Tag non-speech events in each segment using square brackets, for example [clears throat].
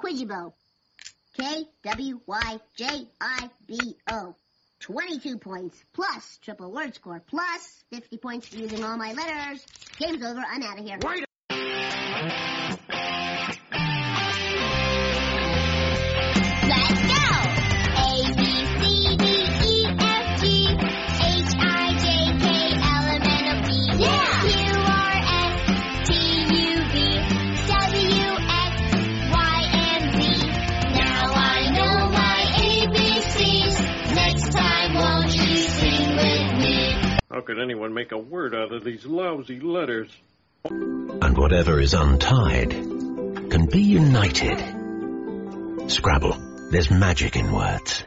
Kwyjibo. K-W-Y-J-I-B-O. 22 points plus triple word score plus 50 points for using all my letters. Game's over. I'm out of here. Wait How could anyone make a word out of these lousy letters? and whatever is untied can be united. Scrabble, there's magic in words.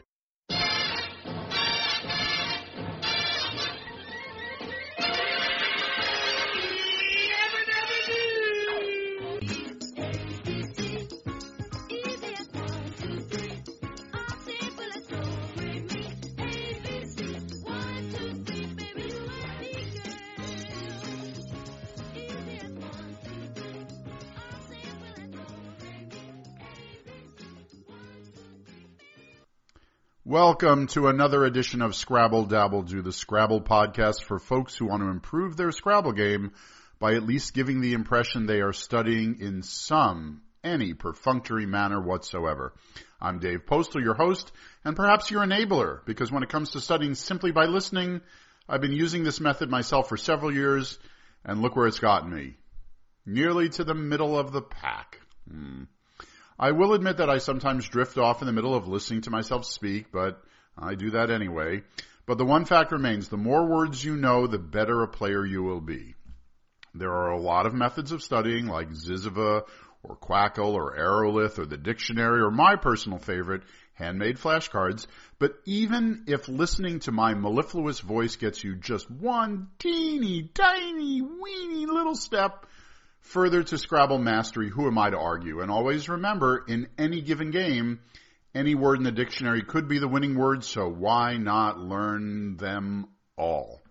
Welcome to another edition of Scrabble Dabble Do, the Scrabble podcast for folks who want to improve their Scrabble game by at least giving the impression they are studying in some, any perfunctory manner whatsoever. I'm Dave Postal, your host, and perhaps your enabler, because when it comes to studying simply by listening, I've been using this method myself for several years, and look where it's gotten me. Nearly to the middle of the pack. Hmm. I will admit that I sometimes drift off in the middle of listening to myself speak, but I do that anyway. But the one fact remains, the more words you know, the better a player you will be. There are a lot of methods of studying like Zyzzyva or Quackle or Aerolith or the dictionary or my personal favorite, handmade flashcards. But even if listening to my mellifluous voice gets you just one teeny tiny weeny little step further to Scrabble mastery, who am I to argue? And always remember, in any given game, any word in the dictionary could be the winning word, so why not learn them all?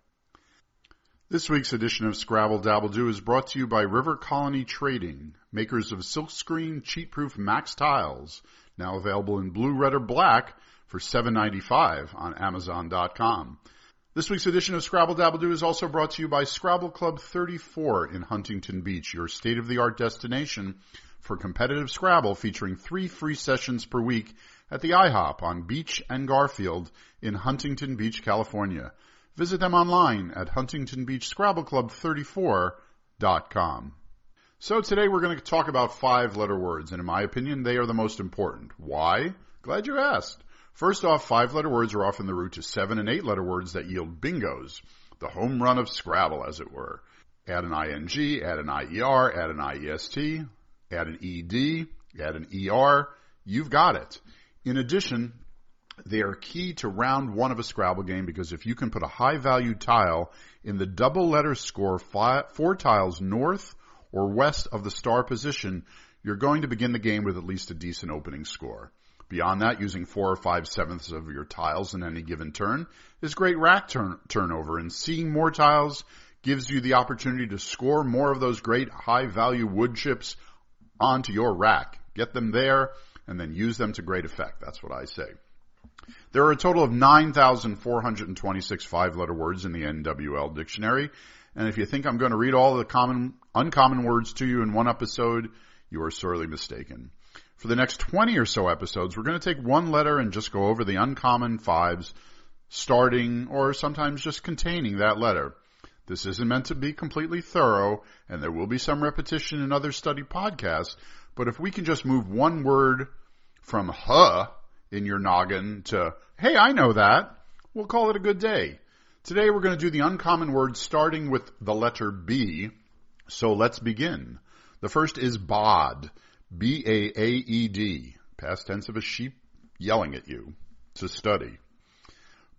This week's edition of Scrabble Dabble Do is brought to you by River Colony Trading, makers of silkscreen cheat-proof max tiles, now available in blue, red, or black for $7.95 on Amazon.com. This week's edition of Scrabble Dabble Do is also brought to you by Scrabble Club 34 in Huntington Beach, your state-of-the-art destination for competitive Scrabble featuring three free sessions per week at the IHOP on Beach and Garfield in Huntington Beach, California. Visit them online at huntingtonbeachscrabbleclub34.com. So today we're going to talk about five letter words, and in my opinion, they are the most important. Why? Glad you asked. First off, five letter words are often the route to seven and eight letter words that yield bingos. The home run of Scrabble, as it were. Add an ing, add an IER, add an IEST, add an ED, add an ER. You've got it. In addition, they are key to round one of a Scrabble game because if you can put a high value tile in the double letter score fi four tiles north or west of the star position, you're going to begin the game with at least a decent opening score. Beyond that, using four or five sevenths of your tiles in any given turn is great rack turn- turnover, and seeing more tiles gives you the opportunity to score more of those great high value wood chips onto your rack. Get them there and then use them to great effect. That's what I say. There are a total of 9,426 five letter words in the NWL dictionary. And if you think I'm going to read all the common, uncommon words to you in one episode, you are sorely mistaken. For the next 20 or so episodes, we're going to take one letter and just go over the uncommon fives, starting or sometimes just containing that letter. This isn't meant to be completely thorough, and there will be some repetition in other study podcasts, but if we can just move one word from huh in your noggin to, hey, I know that, we'll call it a good day. Today we're going to do the uncommon words starting with the letter B, so let's begin. The first is baaed. B-A-A-E-D. Past tense of a sheep yelling at you to study.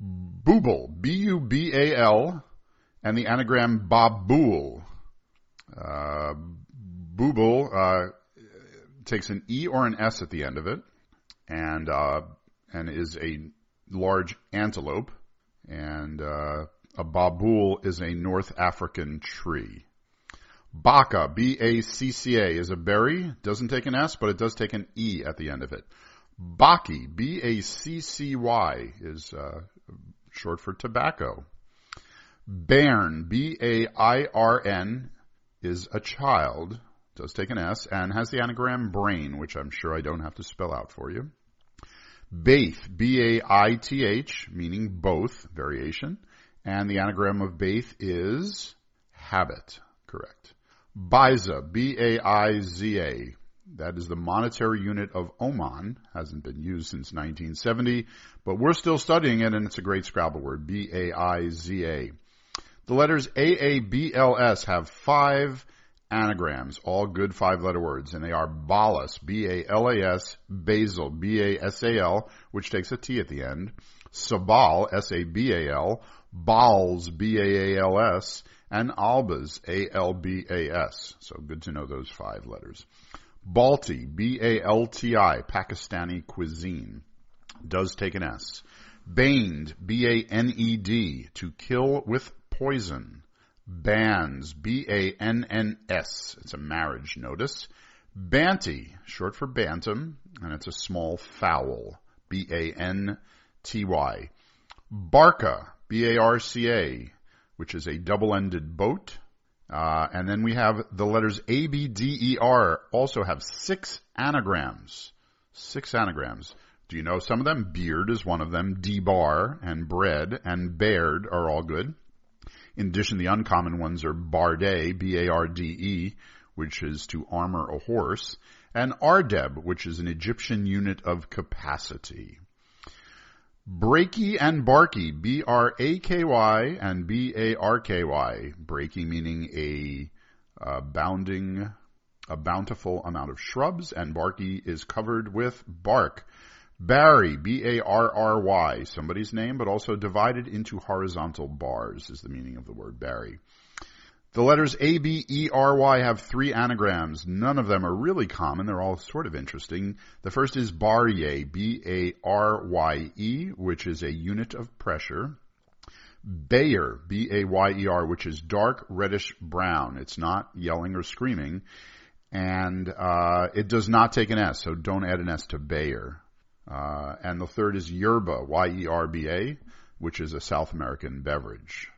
Bubal. B-U-B-A-L. And the anagram babul. Uh, uh, takes an E or an S at the end of it. And, uh, and is a large antelope. And, uh, a babul is a North African tree. Bacca, B-A-C-C-A, is a berry. Doesn't take an S, but it does take an E at the end of it. Baccy, B-A-C-C-Y, is uh, short for tobacco. Bairn, B-A-I-R-N, is a child. Does take an S and has the anagram brain, which I'm sure I don't have to spell out for you. Baith, B-A-I-T-H, meaning both, variation. And the anagram of Baith is habit. Correct. Baiza, B-A-I-Z-A. That is the monetary unit of Oman. Hasn't been used since 1970, but we're still studying it and it's a great Scrabble word. B-A-I-Z-A. The letters A-A-B-L-S have five anagrams, all good five letter words, and they are Balas, B-A-L-A-S, Basal, B-A-S-A-L, which takes a T at the end, Sabal, S-A-B-A-L, Baals, B-A-A-L-S, and Albas, A-L-B-A-S. So good to know those five letters. Balti, B-A-L-T-I, Pakistani cuisine, does take an S. Baned, B-A-N-E-D, to kill with poison. Banns, B-A-N-N-S. It's a marriage notice. Banty, short for bantam, and it's a small fowl. B-A-N-T-Y. Barca, B-A-R-C-A, which is a double-ended boat. Uh, and then we have the letters A, B, D, E, R also have six anagrams. Six anagrams. Do you know some of them? Beard is one of them. debar and bread and bared are all good. In addition, the uncommon ones are barde, B-A-R-D-E, which is to armor a horse, and ardeb, which is an Egyptian unit of capacity. Braky and Barky, B-R-A-K-Y and B-A-R-K-Y. Braky meaning a uh, bounding, a bountiful amount of shrubs, and Barky is covered with bark. Barry, B-A-R-R-Y, somebody's name, but also divided into horizontal bars is the meaning of the word Barry. The letters A, B, E, R, Y have three anagrams. None of them are really common. They're all sort of interesting. The first is Barye, B-A-R-Y-E, which is a unit of pressure. Bayer, B-A-Y-E-R, which is dark reddish brown. It's not yelling or screaming. And, uh, it does not take an S, so don't add an S to Bayer. Uh, and the third is Yerba, Y-E-R-B-A, which is a South American beverage.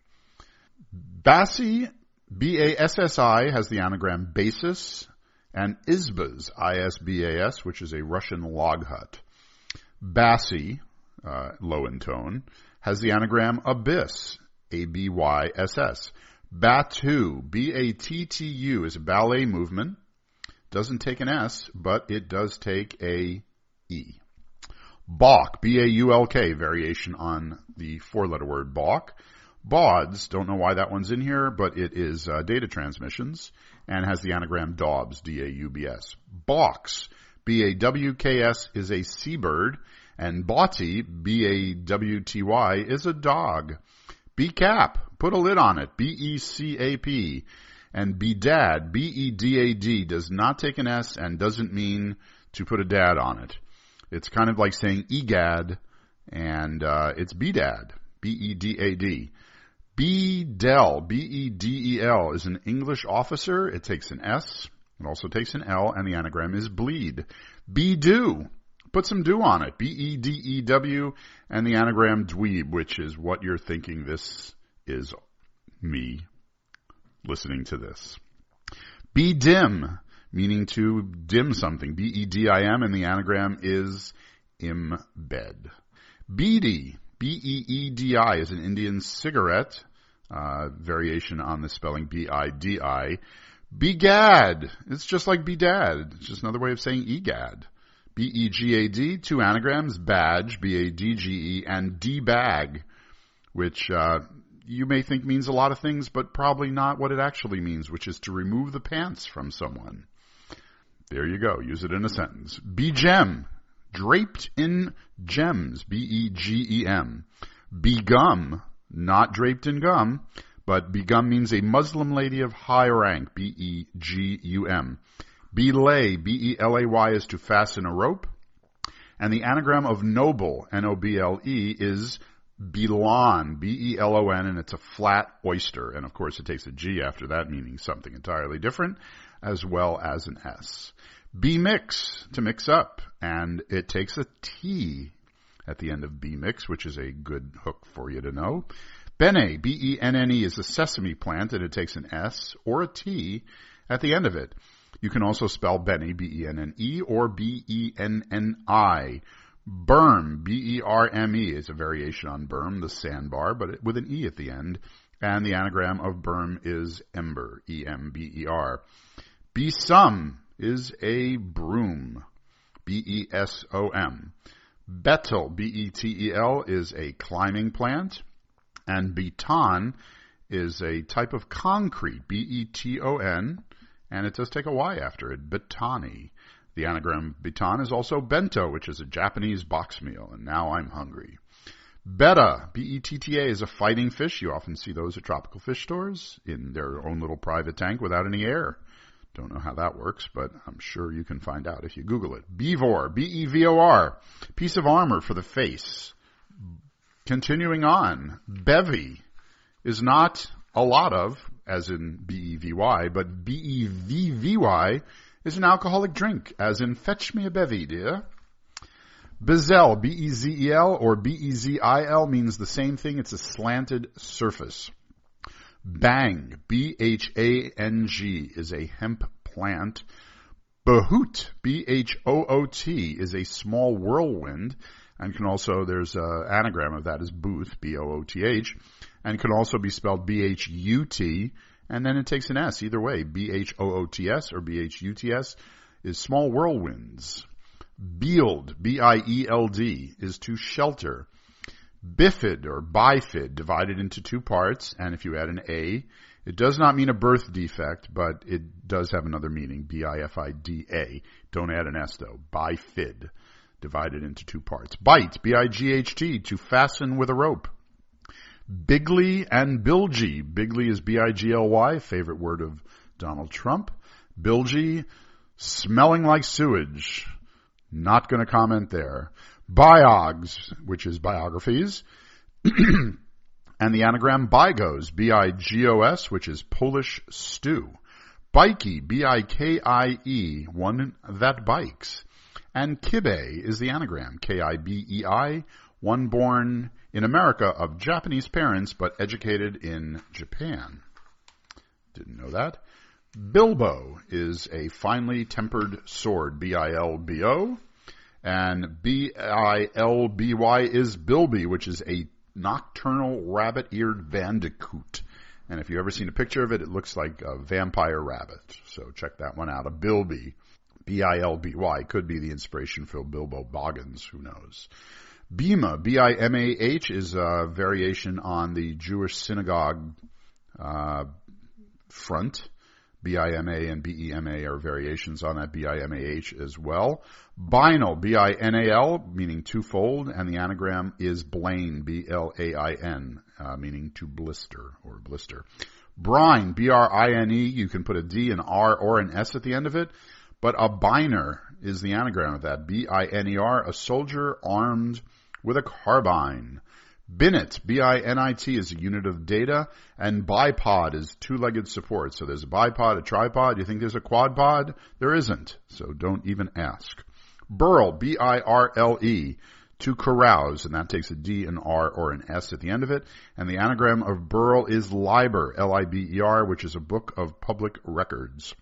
Bassi B-A-S-S-I has the anagram basis, and Isbas, I-S-B-A-S, which is a Russian log hut. Bassy, uh, low in tone, has the anagram abyss, A-B-Y-S-S. Battu, B-A-T-T-U, is a ballet movement. Doesn't take an S, but it does take a E. Baulk, B-A-U-L-K, variation on the four-letter word balk. Bauds, don't know why that one's in here, but it is uh, data transmissions and has the anagram Daubs, D-A-U-B-S. Bawks, B-A-W-K-S is a seabird and Bawty, B-A-W-T-Y is a dog. Becap, put a lid on it, B-E-C-A-P. And bedad, B-E-D-A-D does not take an S and doesn't mean to put a dad on it. It's kind of like saying egad and uh, it's bedad, B-E-D-A-D. Bedel, B-E-D-E-L, is an English officer. It takes an S. It also takes an L, and the anagram is bleed. Bedew, put some dew on it. B-E-D-E-W, and the anagram dweeb, which is what you're thinking this is me listening to this. Bedim, meaning to dim something. B-E-D-I-M, and the anagram is embed. Beedi, B-E-E-D-I is an Indian cigarette, uh, variation on the spelling B-I-D-I. Begad, it's just like bedad. It's just another way of saying egad. B-E-G-A-D, two anagrams, badge, B-A-D-G-E, and debag, which, uh, you may think means a lot of things, but probably not what it actually means, which is to remove the pants from someone. There you go. Use it in a sentence. Begem, draped in gems, B-E-G-E-M. Begum, not draped in gum, but begum means a Muslim lady of high rank, B-E-G-U-M. Belay, B-E-L-A-Y is to fasten a rope. And the anagram of noble, N-O-B-L-E, is Belon, B-E-L-O-N, and it's a flat oyster. And of course it takes a G after that, meaning something entirely different, as well as an S. Bemix, to mix up, and it takes a T at the end of Bemix, which is a good hook for you to know. Benne, B-E-N-N-E, is a sesame plant, and it takes an S or a T at the end of it. You can also spell Benne, B-E-N-N-E, or B-E-N-N-I. Berme, B-E-R-M-E, is a variation on berm, the sandbar, but with an E at the end. And the anagram of berm is ember, E-M-B-E-R. Besom is a broom, B-E-S-O-M. Betel, B-E-T-E-L, is a climbing plant. And beton is a type of concrete, B-E-T-O-N, and it does take a Y after it, betony. The anagram beton is also bento, which is a Japanese box meal, and now I'm hungry. Betta, B-E-T-T-A, is a fighting fish. You often see those at tropical fish stores in their own little private tank without any air. Don't know how that works, but I'm sure you can find out if you Google it. Bevor, B-E-V-O-R, piece of armor for the face. Continuing on, bevy is not a lot of, as in B-E-V-Y, but B-E-V-V-Y is an alcoholic drink, as in fetch me a bevvy, dear. Bezel, B-E-Z-E-L or B-E-Z-I-L means the same thing. It's a slanted surface. Bhang, B-H-A-N-G is a hemp plant. Bhoot, B-H-O-O-T is a small whirlwind and can also, there's an anagram of that is booth, B-O-O-T-H, and can also be spelled B-H-U-T, and then it takes an S either way, B-H-O-O-T-S or B-H-U-T-S is small whirlwinds. Bield, B-I-E-L-D, is to shelter. Bifid or bifid divided into two parts, and if you add an A, it does not mean a birth defect, but it does have another meaning, B-I-F-I-D-A. Don't add an S though. Bifid, divided into two parts. Bight, B-I-G-H-T, to fasten with a rope. Bigly and bilgy. Bigly is B-I-G-L-Y, favorite word of Donald Trump. Bilgy, smelling like sewage. Not going to comment there. Biogs, which is biographies. [clears throat] and the anagram bigos, B-I-G-O-S, which is Polish stew. Bikie, B-I-K-I-E, one that bikes. And kibei is the anagram, K-I-B-E-I, one born in America of Japanese parents but educated in Japan. Didn't know that. Bilbo is a finely tempered sword, B-I-L-B-O. And B-I-L-B-Y is Bilby, which is a nocturnal rabbit-eared bandicoot. And if you've ever seen a picture of it, it looks like a vampire rabbit. So check that one out. A Bilby. B-I-L-B-Y could be the inspiration for Bilbo Baggins. Who knows? Bimah, B-I-M-A-H, is a variation on the Jewish synagogue uh, front. B-I-M-A and B-E-M-A are variations on that B-I-M-A-H as well. Binal, B-I-N-A-L, meaning twofold, and the anagram is Blain, B-L-A-I-N, uh, meaning to blister or blister. Brine, B-R-I-N-E, you can put a D, an R, or an S at the end of it, but a biner is the anagram of that. B-I-N-E-R, a soldier armed with a carbine. Binit, B-I-N-I-T, is a unit of data, and bipod is two-legged support. So there's a bipod, a tripod. You think there's a quadpod? There isn't. So don't even ask. Birle, B-I-R-L-E, to carouse, and that takes a D, an R, or an S at the end of it. And the anagram of Birle is Liber, L-I-B-E-R, which is a book of public records.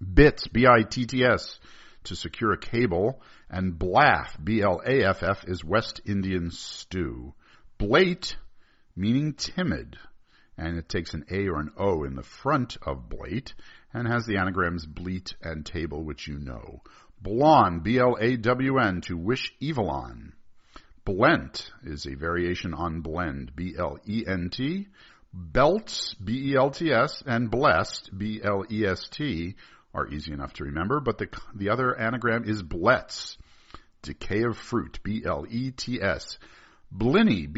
Bitts, B-I-T-T-S, to secure a cable. And Blaff, B-L-A-F-F, is West Indian stew. Blate, meaning timid, and it takes an A or an O in the front of blate, and has the anagrams bleat and table, which you know. Blawn, B-L-A-W-N, to wish evil on. Blent is a variation on blend, B-L-E-N-T. Belts, B-E-L-T-S, and blest, B-L-E-S-T, are easy enough to remember, but the, the other anagram is blets, decay of fruit, B-L-E-T-S. B-L-I-N-I,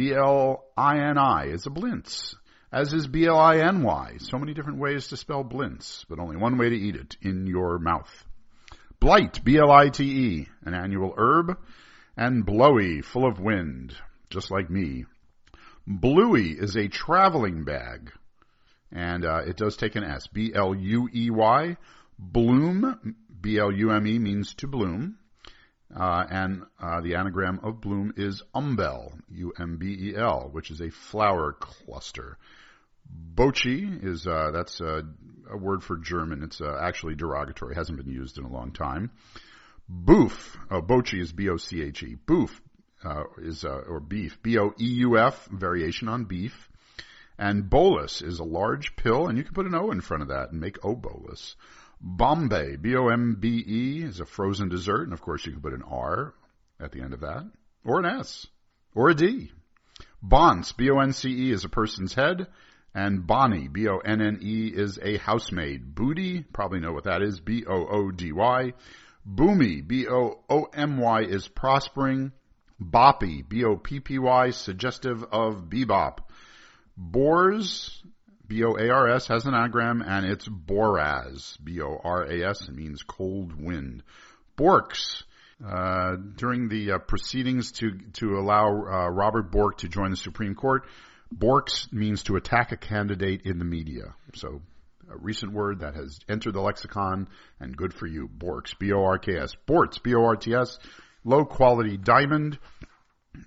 is a blintz, as is B-L-I-N-Y. So many different ways to spell blintz, but only one way to eat it, in your mouth. Blite, B-L-I-T-E, an annual herb, and blowy, full of wind, just like me. Bluey is a traveling bag, and uh, it does take an S. B L U E Y. Blume, B L U M E means to bloom. Uh, and uh, the anagram of blume is umbel, U-M-B-E-L, which is a flower cluster. Boche is uh, that's a, a, word for German. It's uh, actually derogatory. hasn't been used in a long time. Boof, oh, boche is B-O-C-H-E. Boof uh, is uh, or beef, B-O-E-U-F, variation on beef. And bolus is a large pill, and you can put an O in front of that and make O bolus. Bombe, B-O-M-B-E, is a frozen dessert, and of course you can put an R at the end of that, or an S, or a D. Bonce, B-O-N-C-E, is a person's head, and Bonne, B-O-N-N-E, is a housemaid. Boody, probably know what that is, B-O-O-D-Y. Boomy, B-O-O-M-Y, is prospering. Boppy, B-O-P-P-Y, suggestive of bebop. Boars, B-O-A-R-S has an anagram and it's Boras, B-O-R-A-S, it means cold wind. Borks, uh, during the uh, proceedings to, to allow uh, Robert Bork to join the Supreme Court, Borks means to attack a candidate in the media. So a recent word that has entered the lexicon and good for you. Borks, B-O-R-K-S. Borts, B-O-R-T-S. Low quality diamond.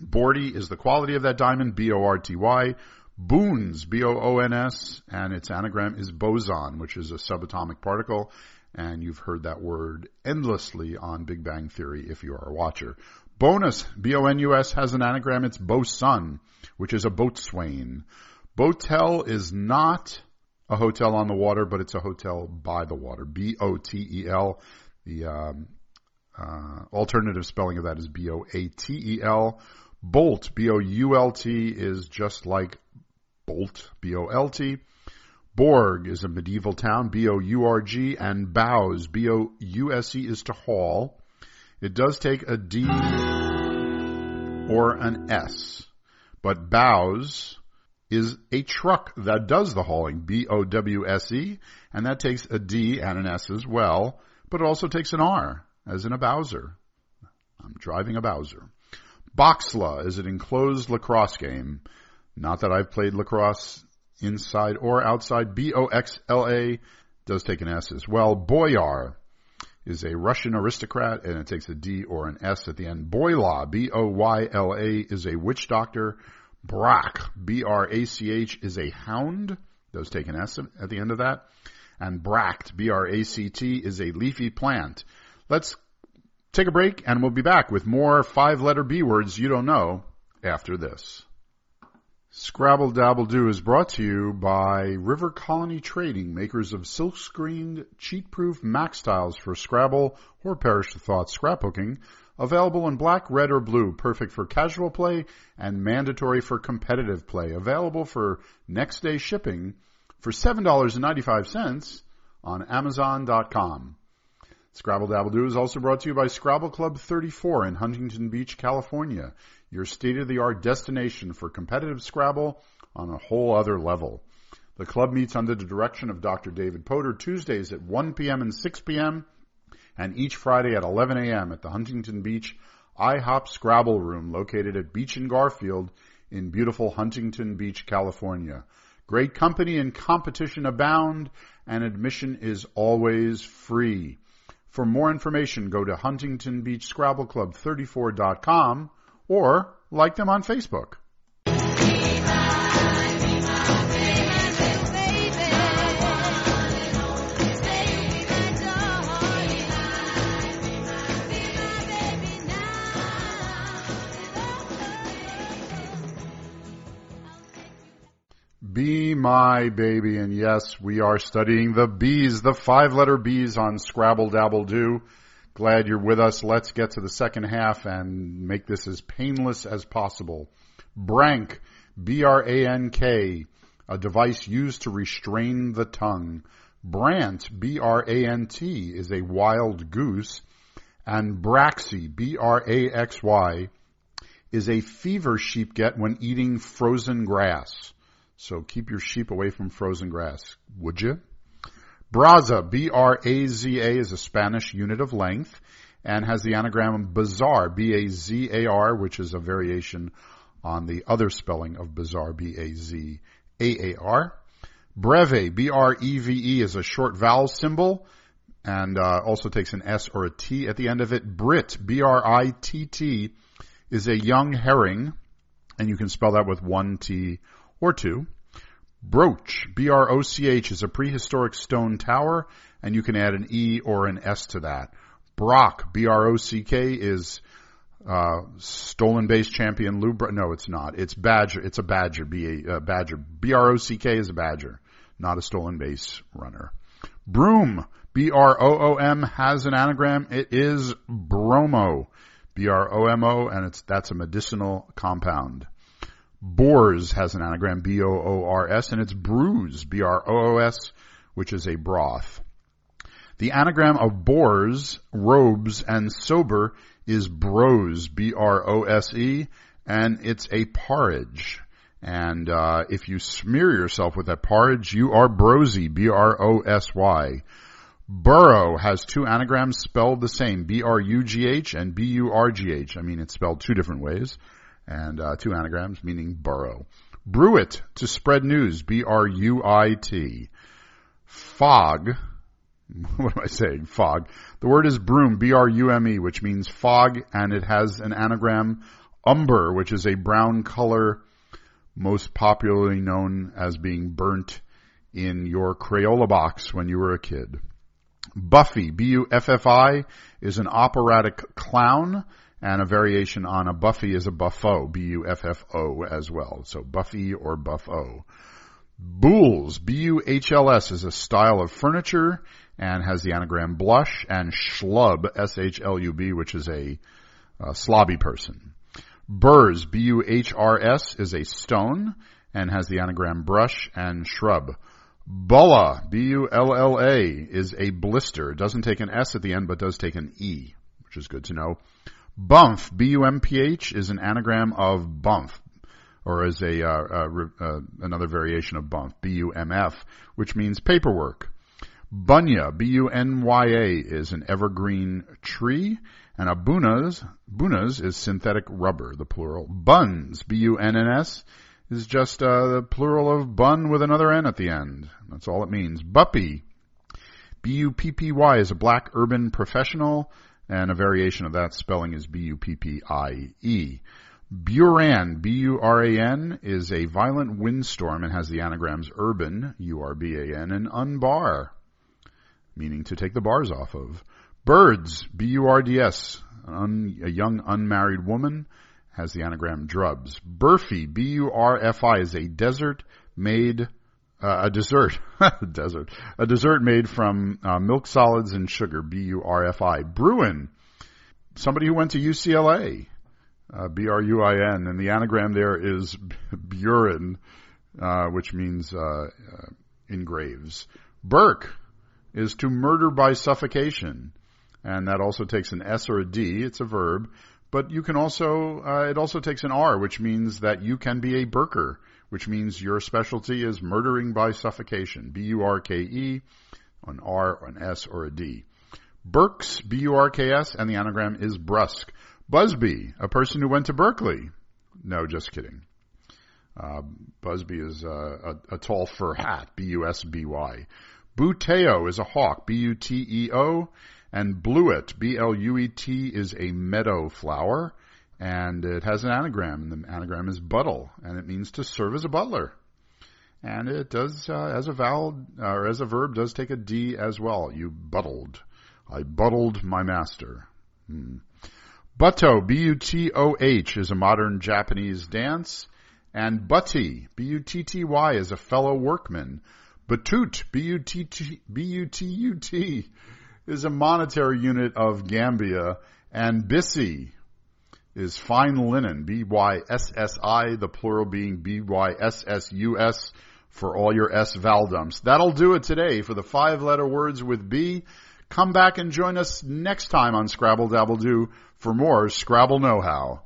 Borty is the quality of that diamond, B-O-R-T-Y. Boons, B-O-O-N-S, and its anagram is boson, which is a subatomic particle, and you've heard that word endlessly on Big Bang Theory if you are a watcher. Bonus, B-O-N-U-S, has an anagram, it's bosun, which is a boatswain. Botel is not a hotel on the water, but it's a hotel by the water. B-O-T-E-L. The um, uh, alternative spelling of that is B-O-A-T-E-L. Boult, B-O-U-L-T, is just like Bolt, B-O-L-T. Bourg is a medieval town, B-O-U-R-G, and Bouse, B-O-U-S-E, is to haul. It does take a D or an S, but Bowse is a truck that does the hauling, B-O-W-S-E, and that takes a D and an S as well, but it also takes an R, as in a Bowser. I'm driving a Bowser. Boxla is an enclosed lacrosse game. Not that I've played lacrosse inside or outside. B-O-X-L-A does take an S as well. Boyar is a Russian aristocrat and it takes a D or an S at the end. Boyla, B-O-Y-L-A is a witch doctor. B-R-A-C-H is a hound. Does take an S at the end of that. And Bract, B-R-A-C-T is a leafy plant. Let's take a break and we'll be back with more five letter B words you don't know after this. Scrabble Dabble Do is brought to you by River Colony Trading, makers of silk screened, cheat proof max tiles for Scrabble or Perish the Thought scrapbooking. Available in black, red, or blue, perfect for casual play and mandatory for competitive play. Available for next day shipping for $7.95 on Amazon.com. Scrabble Dabble Do is also brought to you by Scrabble Club 34 in Huntington Beach, California your state of the art destination for competitive Scrabble on a whole other level. The club meets under the direction of Dr. David Potter Tuesdays at 1 p.m. and 6 p.m. and each Friday at 11 a.m. at the Huntington Beach IHOP Scrabble Room located at Beach and Garfield in beautiful Huntington Beach, California. Great company and competition abound and admission is always free. For more information, go to huntingtonbeachscrabbleclub34.com or like them on Facebook. Be my baby, and yes, we are studying the B's, the five letter B's on Scrabble Dabble Do. Glad you're with us. Let's get to the second half and make this as painless as possible. Brank, B-R-A-N-K, a device used to restrain the tongue. Brant, B-R-A-N-T, is a wild goose. And Braxy, B-R-A-X-Y, is a fever sheep get when eating frozen grass. So keep your sheep away from frozen grass, would you? Braza, B-R-A-Z-A is a Spanish unit of length and has the anagram bazar, B-A-Z-A-R, which is a variation on the other spelling of bizarre, B-A-Z-A-A-R. Breve, B-R-E-V-E is a short vowel symbol and uh, also takes an S or a T at the end of it. Britt, B-R-I-T-T, is a young herring, and you can spell that with one T or two. Broch, B-R-O-C-H, is a prehistoric stone tower, and you can add an E or an S to that. Brock, B-R-O-C-K, is uh, stolen base champion Lou. Br- no, it's not. It's Badger. It's a Badger. B a uh, Badger. B R O C K is a Badger, not a stolen base runner. Broom. B R O O M has an anagram. It is bromo. B R O M O, and it's that's a medicinal compound. Boors has an anagram. B O O R S, and it's brose. B R O O S, which is a broth. The anagram of boars, robes, and sober is brose, B-R-O-S-E, and it's a porridge. And uh, if you smear yourself with that porridge, you are brosy, B-R-O-S-Y. Burrow has two anagrams spelled the same, B-R-U-G-H and B-U-R-G-H. I mean, it's spelled two different ways, and uh, two anagrams meaning burrow. Bruit, to spread news, B-R-U-I-T. Fog, [laughs] what am I saying? Fog. The word is brume, B-R-U-M-E, which means fog, and it has an anagram, umber, which is a brown color, most popularly known as being burnt in your Crayola box when you were a kid. Buffi, B-U-F-F-I, is an operatic clown, and a variation on a Buffy is a Buffo, B-U-F-F-O as well. So Buffy or Buffo. Buhls, B-U-H-L-S, is a style of furniture and has the anagram blush, and schlub, S-H-L-U-B, which is a, a slobby person. Buhrs, B-U-H-R-S, is a stone and has the anagram brush and shrub. Bulla, B-U-L-L-A, is a blister. It doesn't take an S at the end, but does take an E, which is good to know. Bumph, B-U-M-P-H, is an anagram of bump, or is a, uh, uh, uh, another variation of bump, B-U-M-F, which means paperwork. Bunya, B-U-N-Y-A, is an evergreen tree, and a bunas, bunas is synthetic rubber, the plural. Bunns, B-U-N-N-S, is just uh, the plural of bun with another N at the end. That's all it means. Buppy, B-U-P-P-Y, is a black urban professional, and a variation of that spelling is B-U-P-P-I-E. Buran, B-U-R-A-N, is a violent windstorm and has the anagrams urban, U-R-B-A-N, and unbar, meaning to take the bars off of. Burds, B-U-R-D-S, un, a young unmarried woman, has the anagram drubs. Burfi, B-U-R-F-I, is a desert made, uh, a dessert, [laughs] desert, a dessert made from uh, milk solids and sugar, B-U-R-F-I. Bruin, somebody who went to UCLA, uh, B-R-U-I-N, and the anagram there is [laughs] Burin, uh, which means uh, uh, engraves. Burke is to murder by suffocation, and that also takes an S or a D. It's a verb, but you can also uh, it also takes an R, which means that you can be a Burker, which means your specialty is murdering by suffocation. B-U-R-K-E, an R, an S, or a D. Burks, B-U-R-K-S, and the anagram is brusk. Busby, a person who went to Berkeley. No, just kidding. Uh, Busby is uh, a, a, tall fur hat, B-U-S-B-Y. Buteo is a hawk, B-U-T-E-O, and bluet, B-L-U-E-T, is a meadow flower, and it has an anagram, and the anagram is butle, and it means to serve as a butler. And it does, uh, as a vowel, or as a verb, does take a D as well. You buttled. I buttled my master. Hmm. Butoh, B-U-T-O-H, is a modern Japanese dance. And Butty, B-U-T-T-Y, is a fellow workman. Butut, B-U-T-T, B-U-T-U-T, is a monetary unit of Gambia. And Byssi is fine linen, B-Y-S-S-I, the plural being B-Y-S-S-U-S for all your S vowel. That'll do it today for the five letter words with B. Come back and join us next time on Scrabble Dabble Do for more Scrabble know-how.